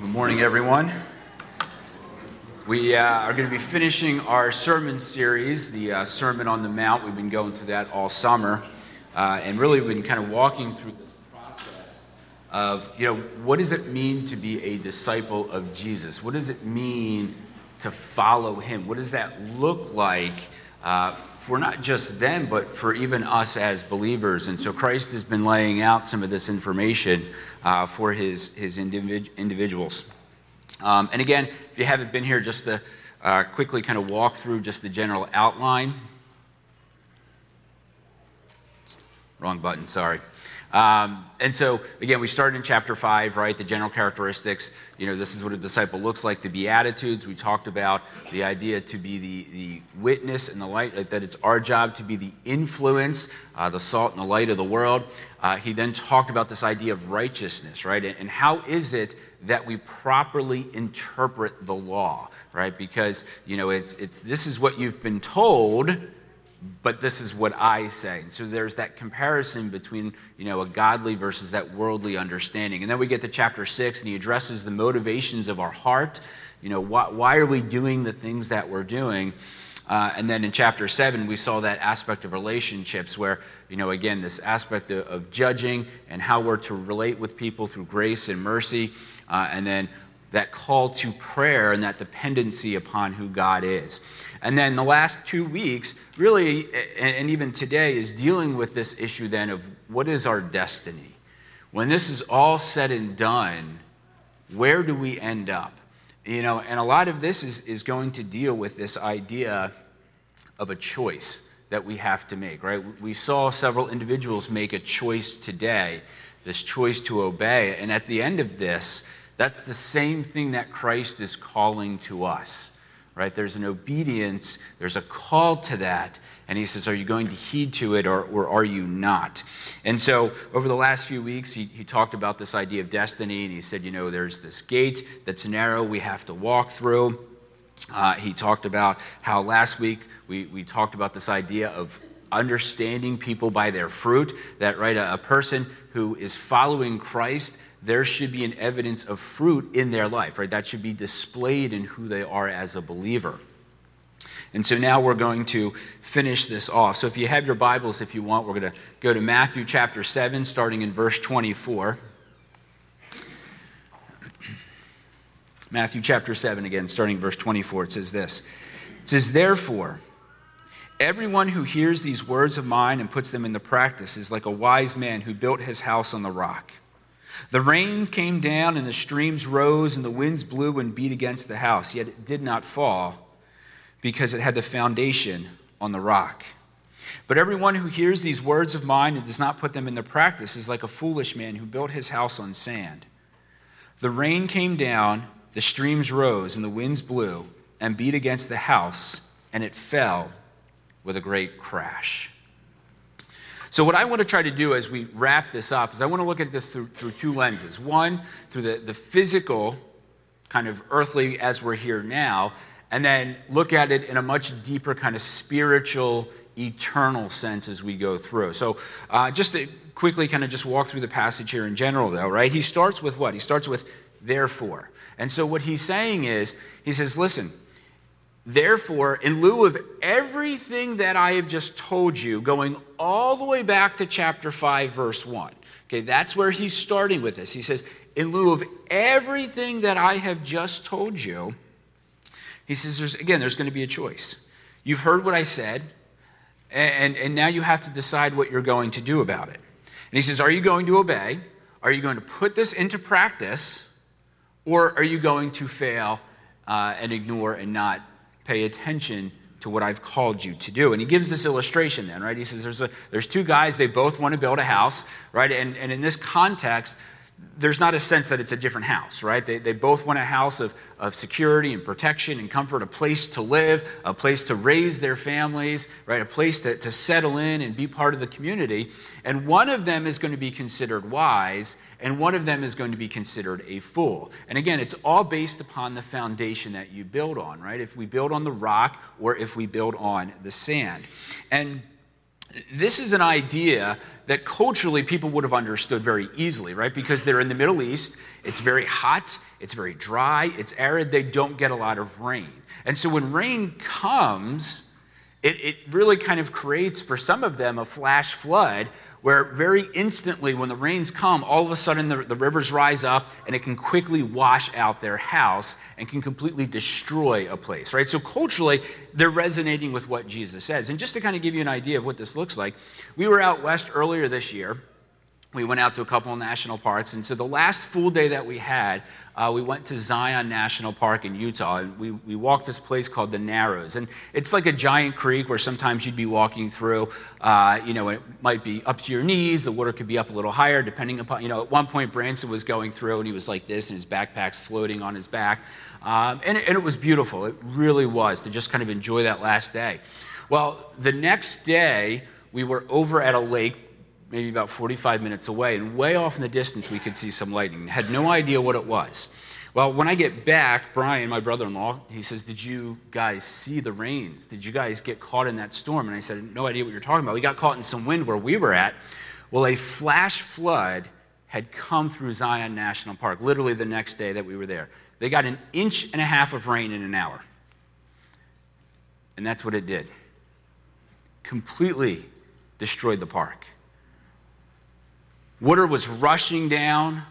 Good morning, everyone. We uh, are going to be finishing our sermon series, the uh, Sermon on the Mount. We've been going through that all summer, uh, and really we've been kind of walking through this process of, you know, what does it mean to be a disciple of Jesus? What does it mean to follow him? What does that look like uh, for not just them, but for even us as believers. And so Christ has been laying out some of this information uh, for his, his individ- individuals. Um, and again, if you haven't been here, just to uh, quickly kind of walk through just the general outline. Wrong button, sorry. Um, and so, again, we started in chapter 5, right? The general characteristics. You know, this is what a disciple looks like. The Beatitudes, we talked about the idea to be the, the witness and the light, that it's our job to be the influence, uh, the salt and the light of the world. Uh, he then talked about this idea of righteousness, right? And, and how is it that we properly interpret the law, right? Because, you know, it's, it's this is what you've been told but this is what I say. So there's that comparison between, you know, a godly versus that worldly understanding. And then we get to chapter six, and he addresses the motivations of our heart. You know, why, why are we doing the things that we're doing? Uh, and then in chapter seven, we saw that aspect of relationships where, you know, again, this aspect of, of judging and how we're to relate with people through grace and mercy. Uh, and then that call to prayer and that dependency upon who God is. And then the last two weeks, really, and even today, is dealing with this issue then of what is our destiny? When this is all said and done, where do we end up? You know, and a lot of this is, is going to deal with this idea of a choice that we have to make, right? We saw several individuals make a choice today, this choice to obey. And at the end of this, that's the same thing that Christ is calling to us right? There's an obedience, there's a call to that. And he says, Are you going to heed to it or, or are you not? And so, over the last few weeks, he, he talked about this idea of destiny. And he said, You know, there's this gate that's narrow we have to walk through. Uh, he talked about how last week we, we talked about this idea of understanding people by their fruit, that, right, a, a person who is following Christ there should be an evidence of fruit in their life, right? That should be displayed in who they are as a believer. And so now we're going to finish this off. So if you have your Bibles, if you want, we're going to go to Matthew chapter 7, starting in verse 24. Matthew chapter 7, again, starting verse 24, it says this It says, Therefore, everyone who hears these words of mine and puts them into practice is like a wise man who built his house on the rock. The rain came down, and the streams rose, and the winds blew and beat against the house, yet it did not fall, because it had the foundation on the rock. But everyone who hears these words of mine and does not put them into practice is like a foolish man who built his house on sand. The rain came down, the streams rose, and the winds blew and beat against the house, and it fell with a great crash. So, what I want to try to do as we wrap this up is I want to look at this through, through two lenses. One, through the, the physical, kind of earthly as we're here now, and then look at it in a much deeper, kind of spiritual, eternal sense as we go through. So, uh, just to quickly kind of just walk through the passage here in general, though, right? He starts with what? He starts with therefore. And so, what he's saying is, he says, listen, Therefore, in lieu of everything that I have just told you, going all the way back to chapter 5, verse 1, okay, that's where he's starting with this. He says, in lieu of everything that I have just told you, he says, there's, again, there's going to be a choice. You've heard what I said, and, and now you have to decide what you're going to do about it. And he says, Are you going to obey? Are you going to put this into practice? Or are you going to fail uh, and ignore and not pay attention to what I've called you to do. And he gives this illustration then, right? He says there's, a, there's two guys, they both want to build a house, right? And, and in this context, there's not a sense that it's a different house, right? They, they both want a house of, of security and protection and comfort, a place to live, a place to raise their families, right? A place to, to settle in and be part of the community. And one of them is going to be considered wise, and one of them is going to be considered a fool. And again, it's all based upon the foundation that you build on, right? If we build on the rock or if we build on the sand. And this is an idea that culturally people would have understood very easily, right? Because they're in the Middle East, it's very hot, it's very dry, it's arid, they don't get a lot of rain. And so when rain comes, it, it really kind of creates for some of them a flash flood where very instantly, when the rains come, all of a sudden the, the, rivers rise up and it can quickly wash out their house and can completely destroy a place, right? So culturally, they're resonating with what Jesus says. And just to kind of give you an idea of what this looks like, we were out west earlier this year we went out to a couple of national parks. And so the last full day that we had, uh, we went to Zion National Park in Utah. And we, we walked this place called the Narrows. And it's like a giant creek where sometimes you'd be walking through. Uh, you know, it might be up to your knees. The water could be up a little higher, depending upon, you know, at one point Branson was going through and he was like this and his backpack's floating on his back. Um, and, and it was beautiful. It really was to just kind of enjoy that last day. Well, the next day, we were over at a lake maybe about 45 minutes away, and way off in the distance, we could see some lightning. Had no idea what it was. Well, when I get back, Brian, my brother in law, he says, Did you guys see the rains? Did you guys get caught in that storm? And I said, No idea what you're talking about. We got caught in some wind where we were at. Well, a flash flood had come through Zion National Park, literally the next day that we were there. They got an inch and a half of rain in an hour. And that's what it did. Completely destroyed the park. Water was rushing down.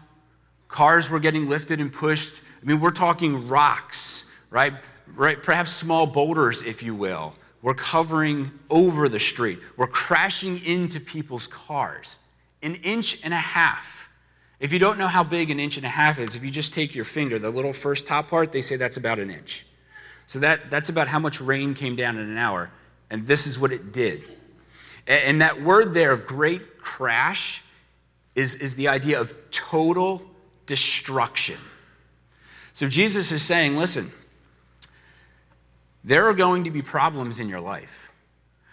Cars were getting lifted and pushed. I mean, we're talking rocks, right? Right, perhaps small boulders, if you will. We're covering over the street. We're crashing into people's cars. An inch and a half. If you don't know how big an inch and a half is, if you just take your finger, the little first top part, they say that's about an inch. So that, that's about how much rain came down in an hour. And this is what it did. And that word there, great crash, is, is the idea of total destruction. So Jesus is saying, listen, there are going to be problems in your life.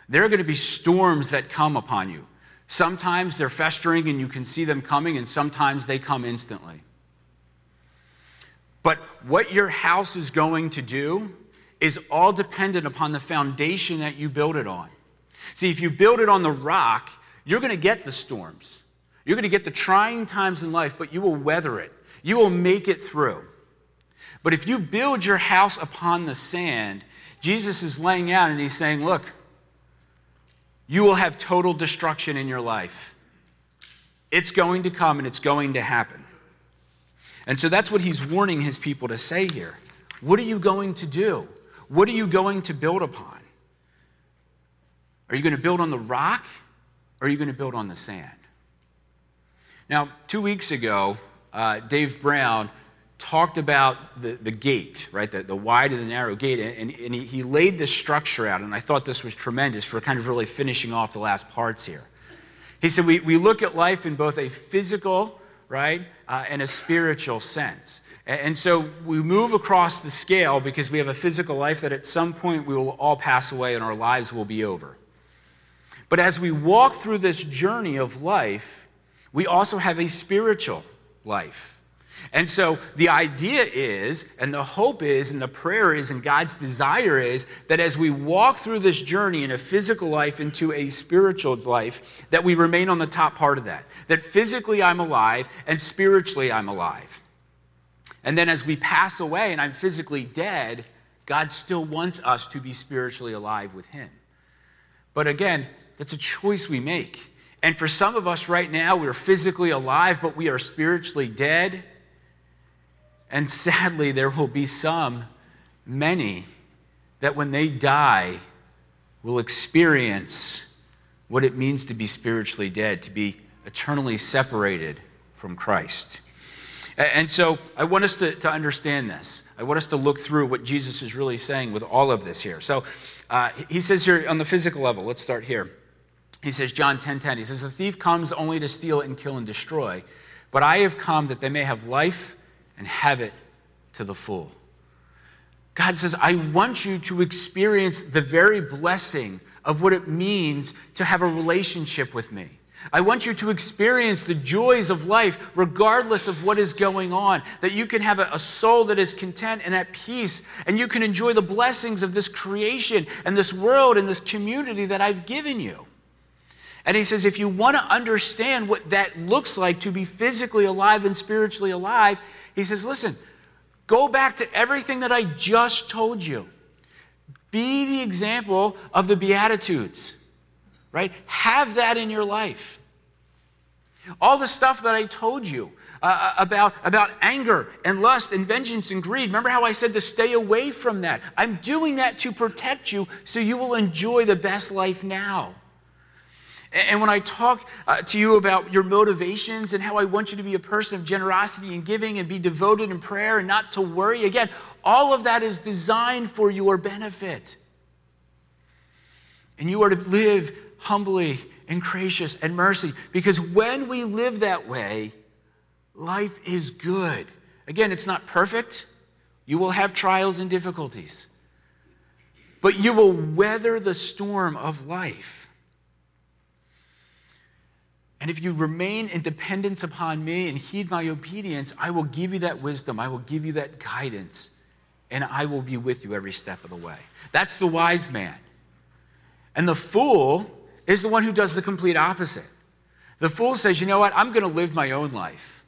There are going to be storms that come upon you. Sometimes they're festering and you can see them coming, and sometimes they come instantly. But what your house is going to do is all dependent upon the foundation that you build it on. See, if you build it on the rock, you're going to get the storms. You're going to get the trying times in life, but you will weather it. You will make it through. But if you build your house upon the sand, Jesus is laying out and he's saying, Look, you will have total destruction in your life. It's going to come and it's going to happen. And so that's what he's warning his people to say here. What are you going to do? What are you going to build upon? Are you going to build on the rock or are you going to build on the sand? Now, two weeks ago, uh, Dave Brown talked about the, the gate, right? The, the wide and the narrow gate, and, and he, he laid this structure out, and I thought this was tremendous for kind of really finishing off the last parts here. He said, We, we look at life in both a physical, right, uh, and a spiritual sense. And, and so we move across the scale because we have a physical life that at some point we will all pass away and our lives will be over. But as we walk through this journey of life, we also have a spiritual life. And so the idea is, and the hope is, and the prayer is, and God's desire is that as we walk through this journey in a physical life into a spiritual life, that we remain on the top part of that. That physically I'm alive and spiritually I'm alive. And then as we pass away and I'm physically dead, God still wants us to be spiritually alive with Him. But again, that's a choice we make. And for some of us right now, we're physically alive, but we are spiritually dead. And sadly, there will be some, many, that when they die, will experience what it means to be spiritually dead, to be eternally separated from Christ. And so I want us to, to understand this. I want us to look through what Jesus is really saying with all of this here. So uh, he says here on the physical level, let's start here he says, John 10 10, he says, The thief comes only to steal and kill and destroy, but I have come that they may have life and have it to the full. God says, I want you to experience the very blessing of what it means to have a relationship with me. I want you to experience the joys of life regardless of what is going on. That you can have a, soul that is content and at peace, and you can enjoy the blessings of this creation and this world and this community that I've given you. And he says, if you want to understand what that looks like to be physically alive and spiritually alive, he says, listen, go back to everything that I just told you. Be the example of the Beatitudes, right? Have that in your life. All the stuff that I told you uh, uh, about, about anger and lust and vengeance and greed. Remember how I said to stay away from that? I'm doing that to protect you so you will enjoy the best life now. And when I talk uh, to you about your motivations and how I want you to be a person of generosity and giving and be devoted in prayer and not to worry, again, all of that is designed for your benefit. And you are to live humbly and gracious and mercy because when we live that way, life is good. Again, it's not perfect. You will have trials and difficulties, but you will weather the storm of life. And if you remain in dependence upon me and heed my obedience, I will give you that wisdom, I will give you that guidance, and I will be with you every step of the way. That's the wise man. And the fool is the one who does the complete opposite. The fool says, you know what, I'm going to live my own life.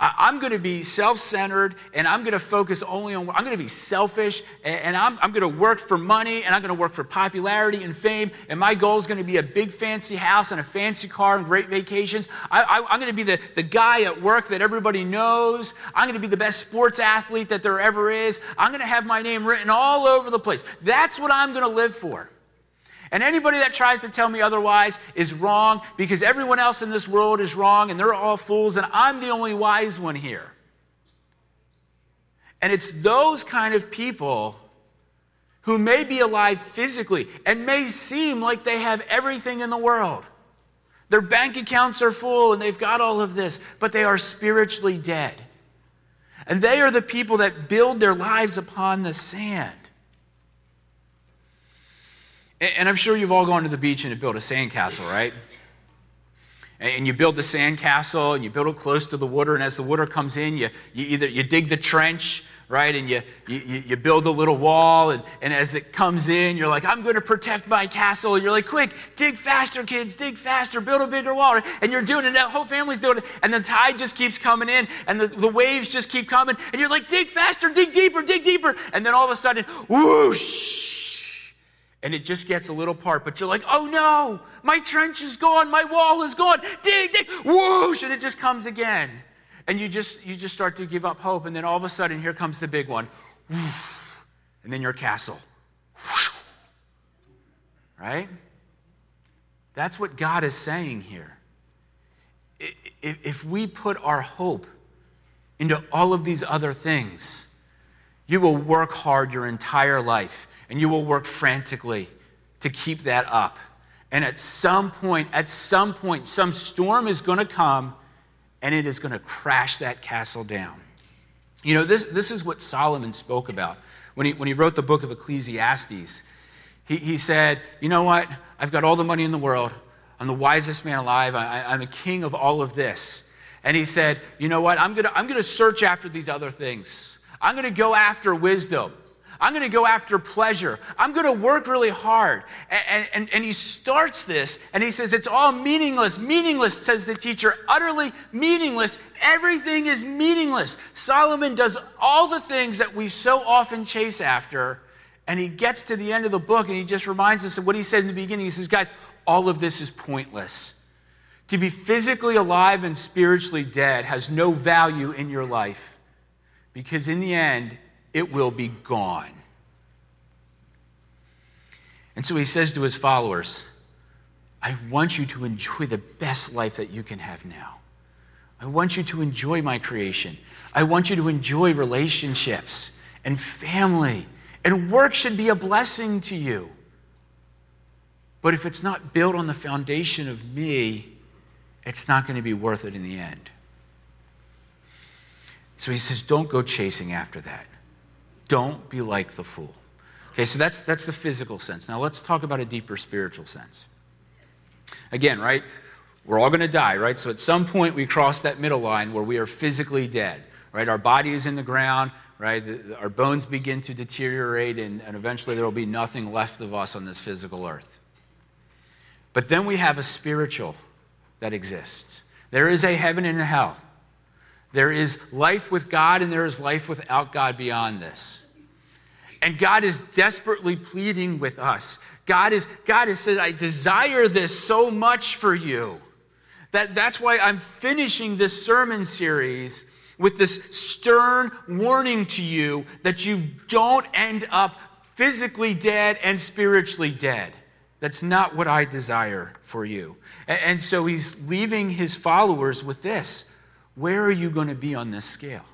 I'm going to be self centered and I'm going to focus only on, I'm going to be selfish and I'm, I'm going to work for money and I'm going to work for popularity and fame. And my goal is going to be a big fancy house and a fancy car and great vacations. I, am going to be the, the guy at work that everybody knows. I'm going to be the best sports athlete that there ever is. I'm going to have my name written all over the place. That's what I'm going to live for. And anybody that tries to tell me otherwise is wrong because everyone else in this world is wrong and they're all fools and I'm the only wise one here. And it's those kind of people who may be alive physically and may seem like they have everything in the world. Their bank accounts are full and they've got all of this, but they are spiritually dead. And they are the people that build their lives upon the sand. And I'm sure you've all gone to the beach and built a sandcastle, right? And you build the sandcastle and you build it close to the water. And as the water comes in, you, you either you dig the trench, right? And you, you, you build a little wall. And, and as it comes in, you're like, I'm going to protect my castle. And you're like, quick, dig faster, kids, dig faster, build a bigger wall. And you're doing it. The whole family's doing it. And the tide just keeps coming in and the, the waves just keep coming. And you're like, dig faster, dig deeper, dig deeper. And then all of a sudden, whoosh and it just gets a little part, but you're like, oh no, my trench is gone, my wall is gone, dig, dig, whoosh, and it just comes again. And you just you just start to give up hope, and then all of a sudden here comes the big one. And then your castle. Right? That's what God is saying here. If we put our hope into all of these other things, you will work hard your entire life and you will work frantically to keep that up. And at some point, at some point, some storm is going to come and it is going to crash that castle down. You know, this, this is what Solomon spoke about when he, when he wrote the book of Ecclesiastes. He, he said, You know what? I've got all the money in the world. I'm the wisest man alive. I, I'm a king of all of this. And he said, You know what? I'm going to I'm going to search after these other things. I'm going to go after wisdom. I'm going to go after pleasure. I'm going to work really hard. And, and, and he starts this and he says, It's all meaningless. Meaningless, says the teacher, utterly meaningless. Everything is meaningless. Solomon does all the things that we so often chase after. And he gets to the end of the book and he just reminds us of what he said in the beginning. He says, Guys, all of this is pointless. To be physically alive and spiritually dead has no value in your life because in the end, it will be gone. And so he says to his followers, I want you to enjoy the best life that you can have now. I want you to enjoy my creation. I want you to enjoy relationships and family. And work should be a blessing to you. But if it's not built on the foundation of me, it's not going to be worth it in the end. So he says, don't go chasing after that. Don't be like the fool. Okay, so that's, that's the physical sense. Now let's talk about a deeper spiritual sense. Again, right? We're all going to die, right? So at some point we cross that middle line where we are physically dead, right? Our body is in the ground, right? Our bones begin to deteriorate, and, and eventually there will be nothing left of us on this physical earth. But then we have a spiritual that exists. There is a heaven and a hell. There is life with God and there is life without God beyond this. And God is desperately pleading with us. God is God has said, I desire this so much for you. That, that's why I'm finishing this sermon series with this stern warning to you that you don't end up physically dead and spiritually dead. That's not what I desire for you. And, and so he's leaving his followers with this Where are you going to be on this scale?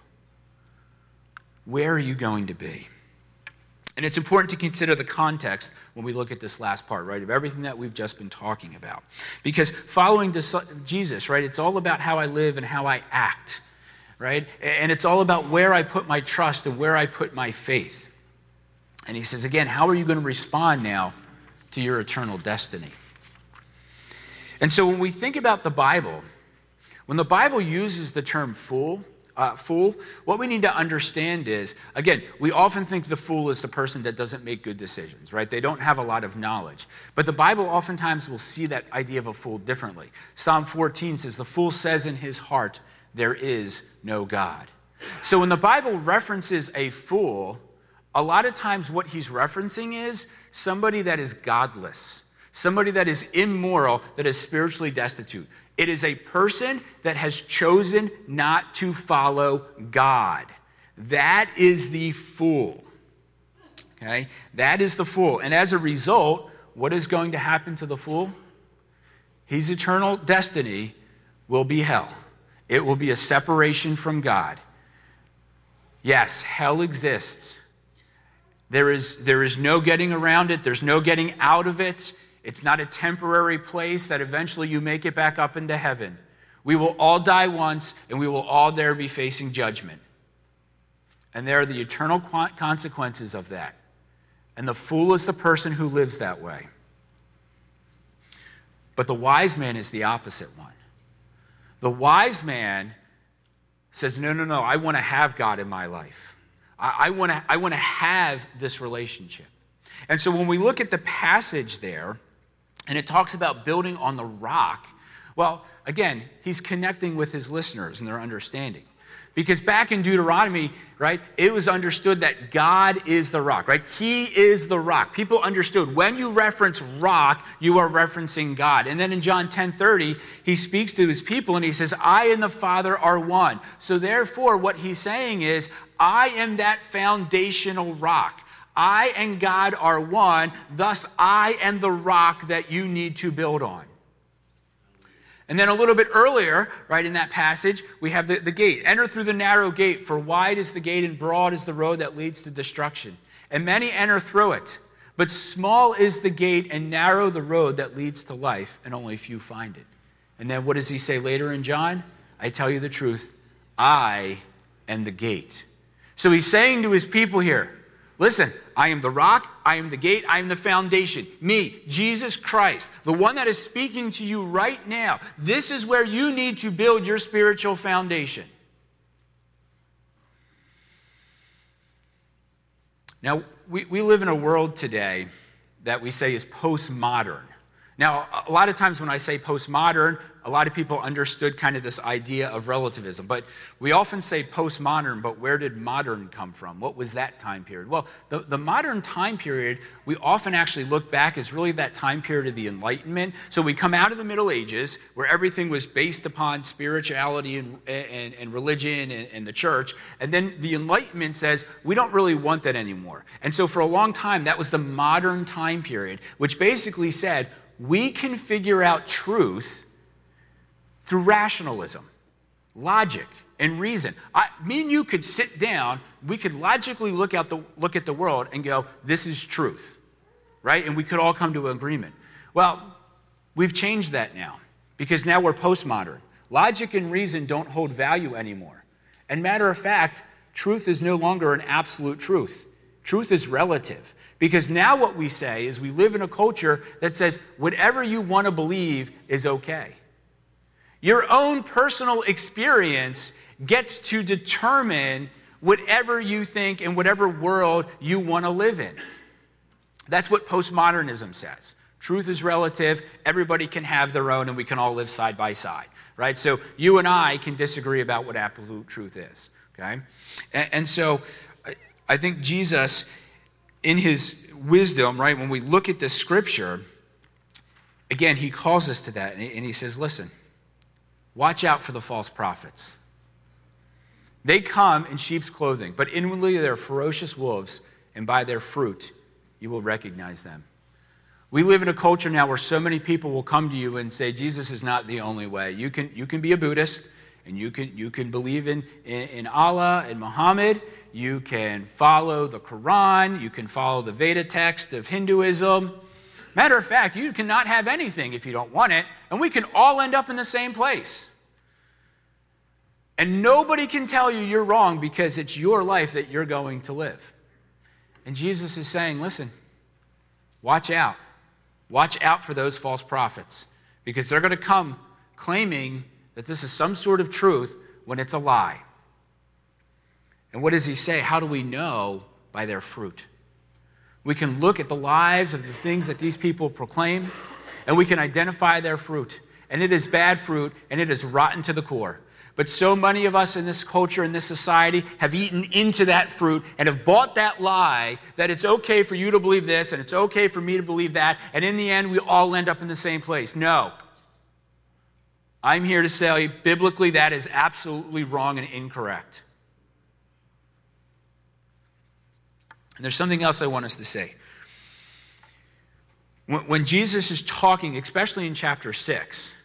Where are you going to be? And it's important to consider the context when we look at this last part, right, of everything that we've just been talking about. Because following Jesus, right, it's all about how I live and how I act, right? And it's all about where I put my trust and where I put my faith. And he says, again, how are you going to respond now to your eternal destiny? And so when we think about the Bible, when the Bible uses the term fool, uh, fool, what we need to understand is again, we often think the fool is the person that doesn't make good decisions, right? They don't have a lot of knowledge. But the Bible oftentimes will see that idea of a fool differently. Psalm 14 says, The fool says in his heart, There is no God. So when the Bible references a fool, a lot of times what he's referencing is somebody that is godless, somebody that is immoral, that is spiritually destitute. It is a person that has chosen not to follow God. That is the fool. Okay? That is the fool. And as a result, what is going to happen to the fool? His eternal destiny will be hell. It will be a separation from God. Yes, hell exists. There is, there is no getting around it, there's no getting out of it. It's not a temporary place that eventually you make it back up into heaven. We will all die once, and we will all there be facing judgment. And there are the eternal consequences of that. And the fool is the person who lives that way. But the wise man is the opposite one. The wise man says, No, no, no, I want to have God in my life. I, I want to I want to have this relationship. And so when we look at the passage there, and it talks about building on the rock. Well, again, he's connecting with his listeners and their understanding. Because back in Deuteronomy, right, it was understood that God is the rock, right? He is the rock. People understood when you reference rock, you are referencing God. And then in John 10 30, he speaks to his people and he says, I and the Father are one. So therefore, what he's saying is, I am that foundational rock. I and God are one, thus, I am the rock that you need to build on. And then a little bit earlier, right in that passage, we have the, the gate. Enter through the narrow gate, for wide is the gate and broad is the road that leads to destruction. And many enter through it. But small is the gate and narrow the road that leads to life, and only few find it. And then what does he say later in John? I tell you the truth, I am the gate. So he's saying to his people here, Listen, I am the rock, I am the gate, I am the foundation. Me, Jesus Christ, the one that is speaking to you right now. This is where you need to build your spiritual foundation. Now, we, we live in a world today that we say is postmodern. Now, a lot of times when I say postmodern, a lot of people understood kind of this idea of relativism. But we often say postmodern, but where did modern come from? What was that time period? Well, the, the modern time period, we often actually look back as really that time period of the Enlightenment. So we come out of the Middle Ages, where everything was based upon spirituality and, and, and religion and, and the church. And then the Enlightenment says, we don't really want that anymore. And so for a long time, that was the modern time period, which basically said, we can figure out truth through rationalism, logic, and reason. I, me and you could sit down, we could logically look, out the, look at the world and go, this is truth, right? And we could all come to an agreement. Well, we've changed that now because now we're postmodern. Logic and reason don't hold value anymore. And matter of fact, truth is no longer an absolute truth, truth is relative. Because now what we say is we live in a culture that says whatever you want to believe is okay. Your own personal experience gets to determine whatever you think and whatever world you want to live in. That's what postmodernism says. Truth is relative. Everybody can have their own, and we can all live side by side, right? So you and I can disagree about what absolute truth is, okay? And, and so I think Jesus, in his wisdom, right, when we look at the scripture, again, he calls us to that, and he says, listen, watch out for the false prophets. They come in sheep's clothing, but inwardly they're ferocious wolves, and by their fruit you will recognize them. We live in a culture now where so many people will come to you and say, Jesus is not the only way. You can, you can be a Buddhist, and you can, you can believe in, in, in Allah and Muhammad. You can follow the Quran. You can follow the Veda text of Hinduism. Matter of fact, you cannot have anything if you don't want it, and we can all end up in the same place. And nobody can tell you you're wrong because it's your life that you're going to live. And Jesus is saying, listen, watch out. Watch out for those false prophets because they're going to come claiming that this is some sort of truth when it's a lie. And what does he say? How do we know? By their fruit. We can look at the lives of the things that these people proclaim, and we can identify their fruit. And it is bad fruit, and it is rotten to the core. But so many of us in this culture, in this society, have eaten into that fruit and have bought that lie that it's okay for you to believe this and it's okay for me to believe that. And in the end, we all end up in the same place. No. I'm here to say, biblically, that is absolutely wrong and incorrect. And there's something else I want us to say. When, Jesus is talking, especially in chapter 6,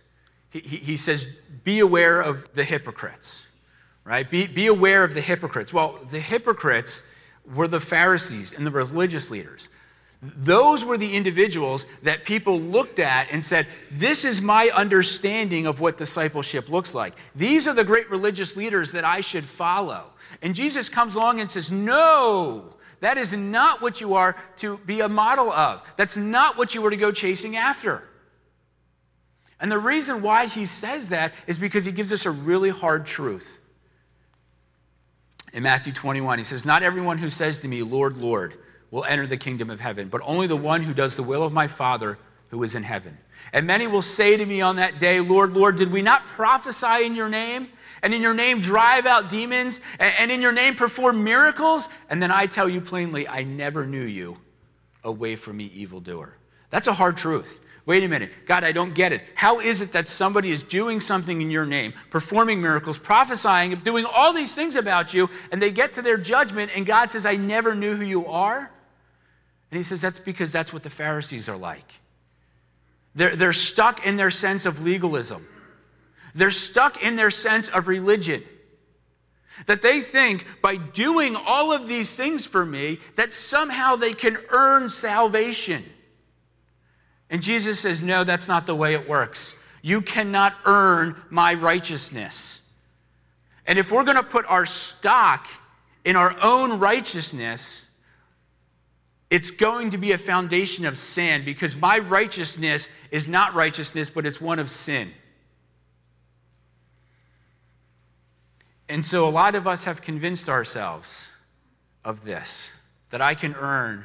he, he says, Be aware of the hypocrites, right? Be, be aware of the hypocrites. Well, the hypocrites were the Pharisees and the religious leaders. Those were the individuals that people looked at and said, This is my understanding of what discipleship looks like. These are the great religious leaders that I should follow. And Jesus comes along and says, No, that is not what you are to be a model of. That's not what you were to go chasing after. And the reason why he says that is because he gives us a really hard truth. In Matthew 21, he says, Not everyone who says to me, Lord, Lord, will enter the kingdom of heaven, but only the one who does the will of my Father who is in heaven. And many will say to me on that day, Lord, Lord, did we not prophesy in your name? And in your name drive out demons? And in your name perform miracles? And then I tell you plainly, I never knew you. Away from me, evildoer. That's a hard truth. Wait a minute. God, I don't get it. How is it that somebody is doing something in your name, performing miracles, prophesying, doing all these things about you, and they get to their judgment, and God says, I never knew who you are? And he says, That's because that's what the Pharisees are like. They're, they're stuck in their sense of legalism, they're stuck in their sense of religion. That they think by doing all of these things for me, that somehow they can earn salvation. And Jesus says, No, that's not the way it works. You cannot earn my righteousness. And if we're going to put our stock in our own righteousness, it's going to be a foundation of sin because my righteousness is not righteousness, but it's one of sin. And so a lot of us have convinced ourselves of this that I can earn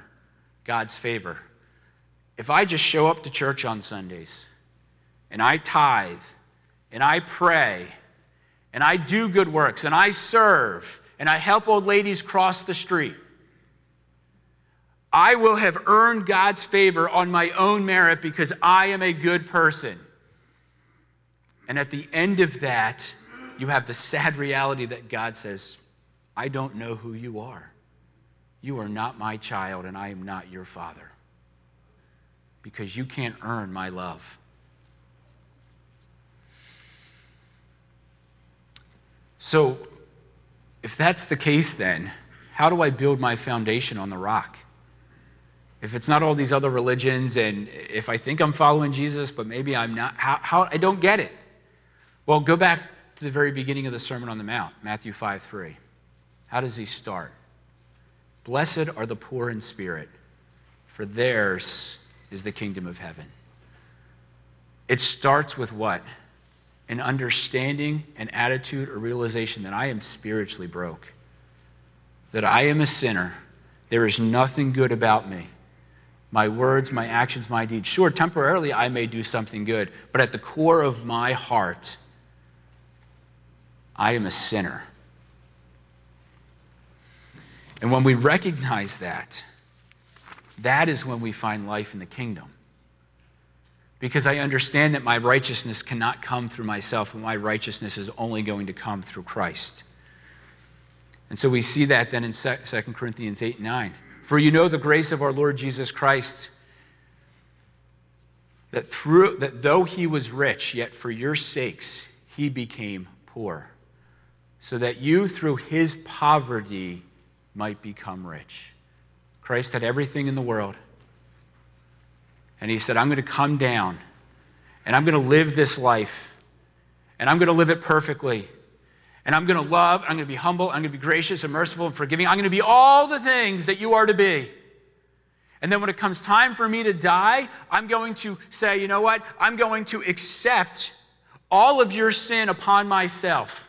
God's favor if I just show up to church on Sundays and I tithe and I pray and I do good works and I serve and I help old ladies cross the street, I will have earned God's favor on my own merit because I am a good person. And at the end of that, you have the sad reality that God says, I don't know who you are. You are not my child, and I am not your father because you can't earn my love. So, if that's the case, then how do I build my foundation on the rock? If it's not all these other religions, and if I think I'm following Jesus, but maybe I'm not, how, how I don't get it. Well, go back to the very beginning of the Sermon on the Mount, Matthew 5 3. How does he start? Blessed are the poor in spirit, for theirs is the kingdom of heaven. It starts with what? An understanding, an attitude, a realization that I am spiritually broke, that I am a sinner. There is nothing good about me. My words, my actions, my deeds. Sure, temporarily I may do something good, but at the core of my heart, I am a sinner. And when we recognize that, that is when we find life in the kingdom. Because I understand that my righteousness cannot come through myself, and my righteousness is only going to come through Christ. And so we see that then in 2 Corinthians 8 and 9. For you know the grace of our Lord Jesus Christ, that, through, that though he was rich, yet for your sakes he became poor, so that you through his poverty might become rich. Christ had everything in the world. And he said, I'm going to come down and I'm going to live this life and I'm going to live it perfectly. And I'm going to love, I'm going to be humble, I'm going to be gracious and merciful and forgiving. I'm going to be all the things that you are to be. And then when it comes time for me to die, I'm going to say, you know what? I'm going to accept all of your sin upon myself.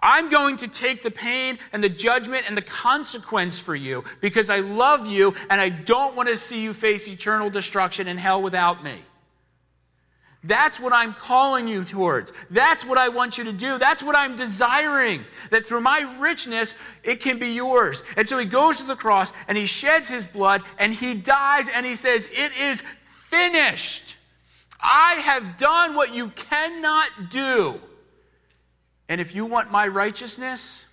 I'm going to take the pain and the judgment and the consequence for you because I love you and I don't want to see you face eternal destruction in hell without me. That's what I'm calling you towards. That's what I want you to do. That's what I'm desiring. That through my richness, it can be yours. And so he goes to the cross and he sheds his blood and he dies and he says, It is finished. I have done what you cannot do. And if you want my righteousness,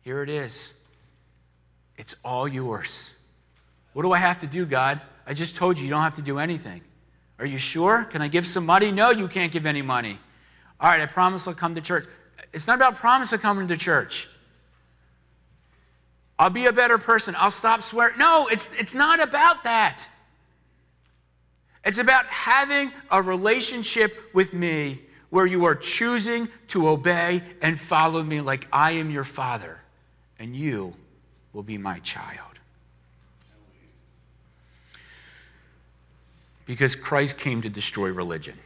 here it is. It's all yours. What do I have to do, God? I just told you you don't have to do anything. Are you sure? Can I give some money? No, you can't give any money. All right, I promise I'll come to church. It's not about promise of coming to church. I'll be a better person. I'll stop swearing. No, it's, it's not about that. It's about having a relationship with me where you are choosing to obey and follow me like I am your father, and you will be my child. Because Christ came to destroy religion.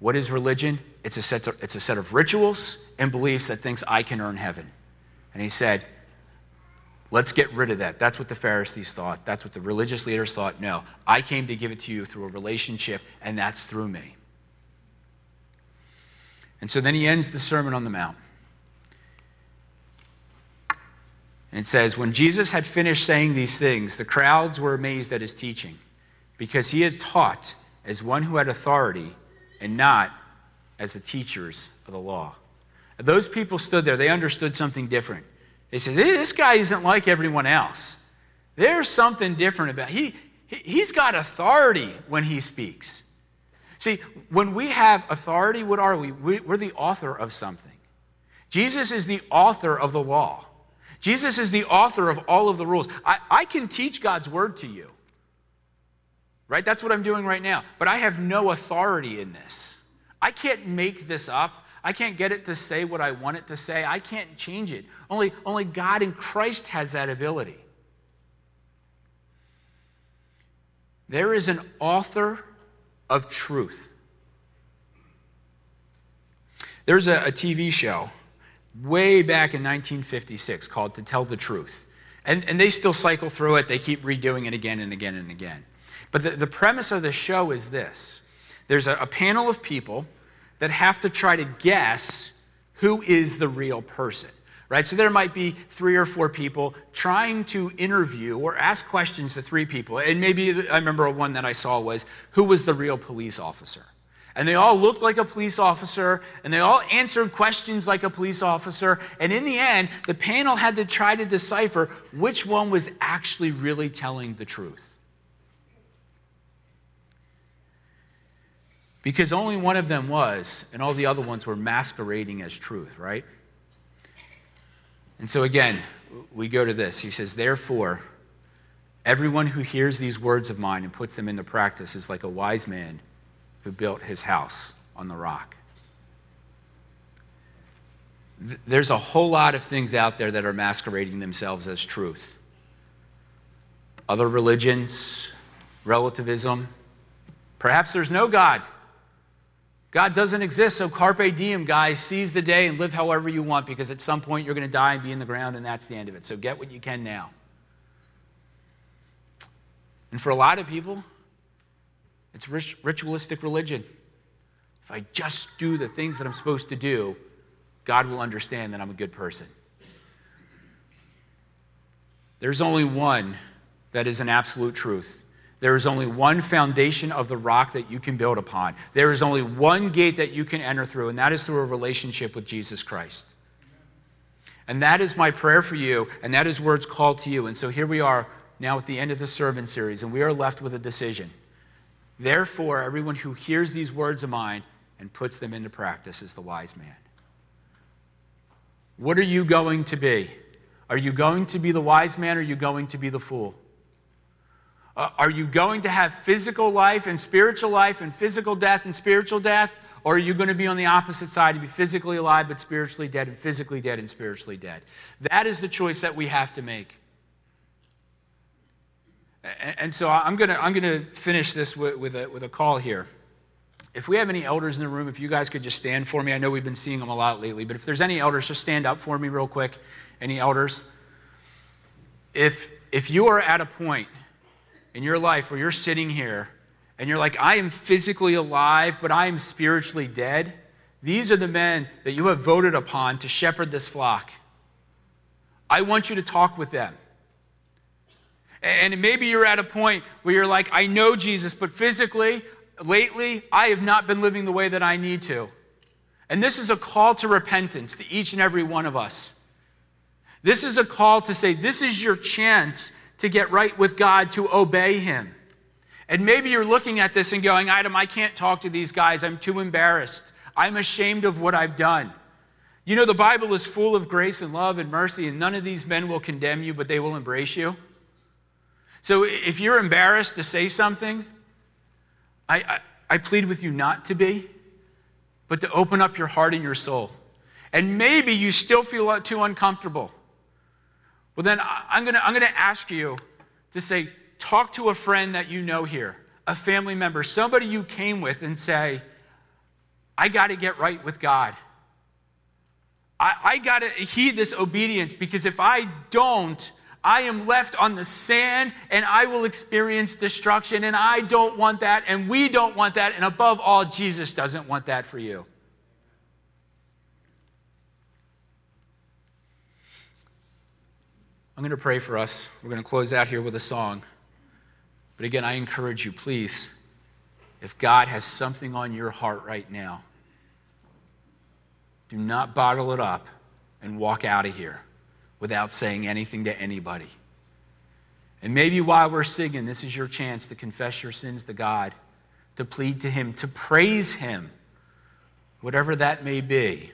What is religion? It's a, set of, it's a set of rituals and beliefs that thinks I can earn heaven. And he said, Let's get rid of that. That's what the Pharisees thought. That's what the religious leaders thought. No, I came to give it to you through a relationship, and that's through me. And so then he ends the Sermon on the Mount. And it says, When Jesus had finished saying these things, the crowds were amazed at his teaching, because he had taught as one who had authority and not as the teachers of the law. And those people stood there, they understood something different. They said, This guy isn't like everyone else. There's something different about he, he he's got authority when he speaks. See, when we have authority, what are we? We're the author of something. Jesus is the author of the law. Jesus is the author of all of the rules. I, I can teach God's word to you, right? That's what I'm doing right now. But I have no authority in this. I can't make this up. I can't get it to say what I want it to say. I can't change it. Only, only God in Christ has that ability. There is an author of truth. There's a, a, TV show way back in 1956 called To Tell the Truth. And, and they still cycle through it, they keep redoing it again and again and again. But the, the premise of the show is this there's a, a panel of people that have to try to guess who is the real person right? So there might be three or four people trying to interview or ask questions to three people. And maybe I remember one that I saw was who was the real police officer? And they all looked like a police officer, and they all answered questions like a police officer. And in the end, the panel had to try to decipher which one was actually really telling the truth. Because only one of them was, and all the other ones were masquerading as truth, right? And so again, we go to this. He says, Therefore, everyone who hears these words of mine and puts them into practice is like a wise man who built his house on the rock. There's a whole lot of things out there that are masquerading themselves as truth. Other religions, relativism. Perhaps there's no God. God doesn't exist, so carpe diem, guys. Seize the day and live however you want because at some point you're going to die and be in the ground, and that's the end of it. So get what you can now. And for a lot of people, it's ritualistic religion. If I just do the things that I'm supposed to do, God will understand that I'm a good person. There's only one that is an absolute truth. There is only one foundation of the rock that you can build upon. There is only one gate that you can enter through, and that is through a relationship with Jesus Christ. And that is my prayer for you, and that is words called to you. And so here we are now at the end of the sermon series, and we are left with a decision. Therefore, everyone who hears these words of mine and puts them into practice is the wise man. What are you going to be? Are you going to be the wise man or are you going to be the fool? Uh, are you going to have physical life and spiritual life and physical death and spiritual death? Or are you going to be on the opposite side to be physically alive but spiritually dead and physically dead and spiritually dead? That is the choice that we have to make. And so I'm going to, I'm going to finish this with, with, a, with a call here. If we have any elders in the room, if you guys could just stand for me. I know we've been seeing them a lot lately, but if there's any elders, just stand up for me real quick. Any elders? If, if you are at a point in your life where you're sitting here and you're like, I am physically alive, but I am spiritually dead, these are the men that you have voted upon to shepherd this flock. I want you to talk with them. And maybe you're at a point where you're like, I know Jesus, but physically, lately, I have not been living the way that I need to. And this is a call to repentance to each and every one of us. This is a call to say, this is your chance to get right with God, to obey Him. And maybe you're looking at this and going, Adam, I can't talk to these guys. I'm too embarrassed. I'm ashamed of what I've done. You know, the Bible is full of grace and love and mercy, and none of these men will condemn you, but they will embrace you. So if you're embarrassed to say something, I, I, I, plead with you not to be, but to open up your heart and your soul. And maybe you still feel too uncomfortable. Well, then I'm going to I'm to ask you to say, talk to a friend that you know here, a family member, somebody you came with, and say, I got to get right with God. I, I got to heed this obedience because if I don't, I am left on the sand and I will experience destruction. And I don't want that, and we don't want that. And above all, Jesus doesn't want that for you. I'm going to pray for us. We're going to close out here with a song. But again, I encourage you, please, if God has something on your heart right now, do not bottle it up and walk out of here without saying anything to anybody. And maybe while we're singing, this is your chance to confess your sins to God, to plead to Him, to praise Him, whatever that may be.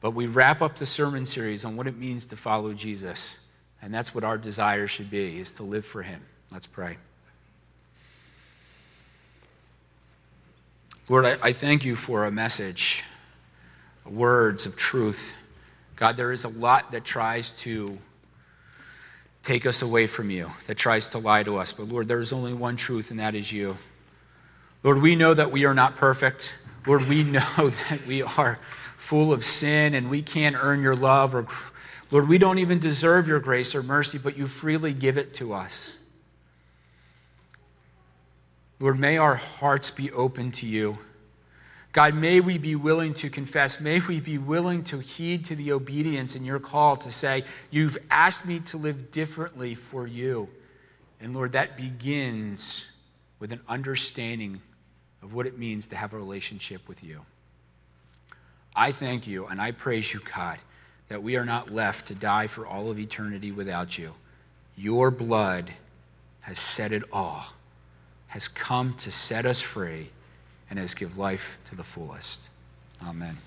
But we wrap up the sermon series on what it means to follow Jesus. And that's what our desire should be, is to live for Him. Let's pray. Lord, I, I thank you for a message, words of truth God, there is a lot that tries to take us away from you, that tries to lie to us. But Lord, there is only one truth, and that is you. Lord, we know that we are not perfect. Lord, we know that we are full of sin and we can't earn your love. Or, Lord, we don't even deserve your grace or mercy, but you freely give it to us. Lord, may our hearts be open to you. God, may we be willing to confess. May we be willing to heed to the obedience in your call to say, You've asked me to live differently for you. And Lord, that begins with an understanding of what it means to have a relationship with you. I thank you and I praise you, God, that we are not left to die for all of eternity without you. Your blood has said it all, has come to set us free and has give life to the fullest. Amen.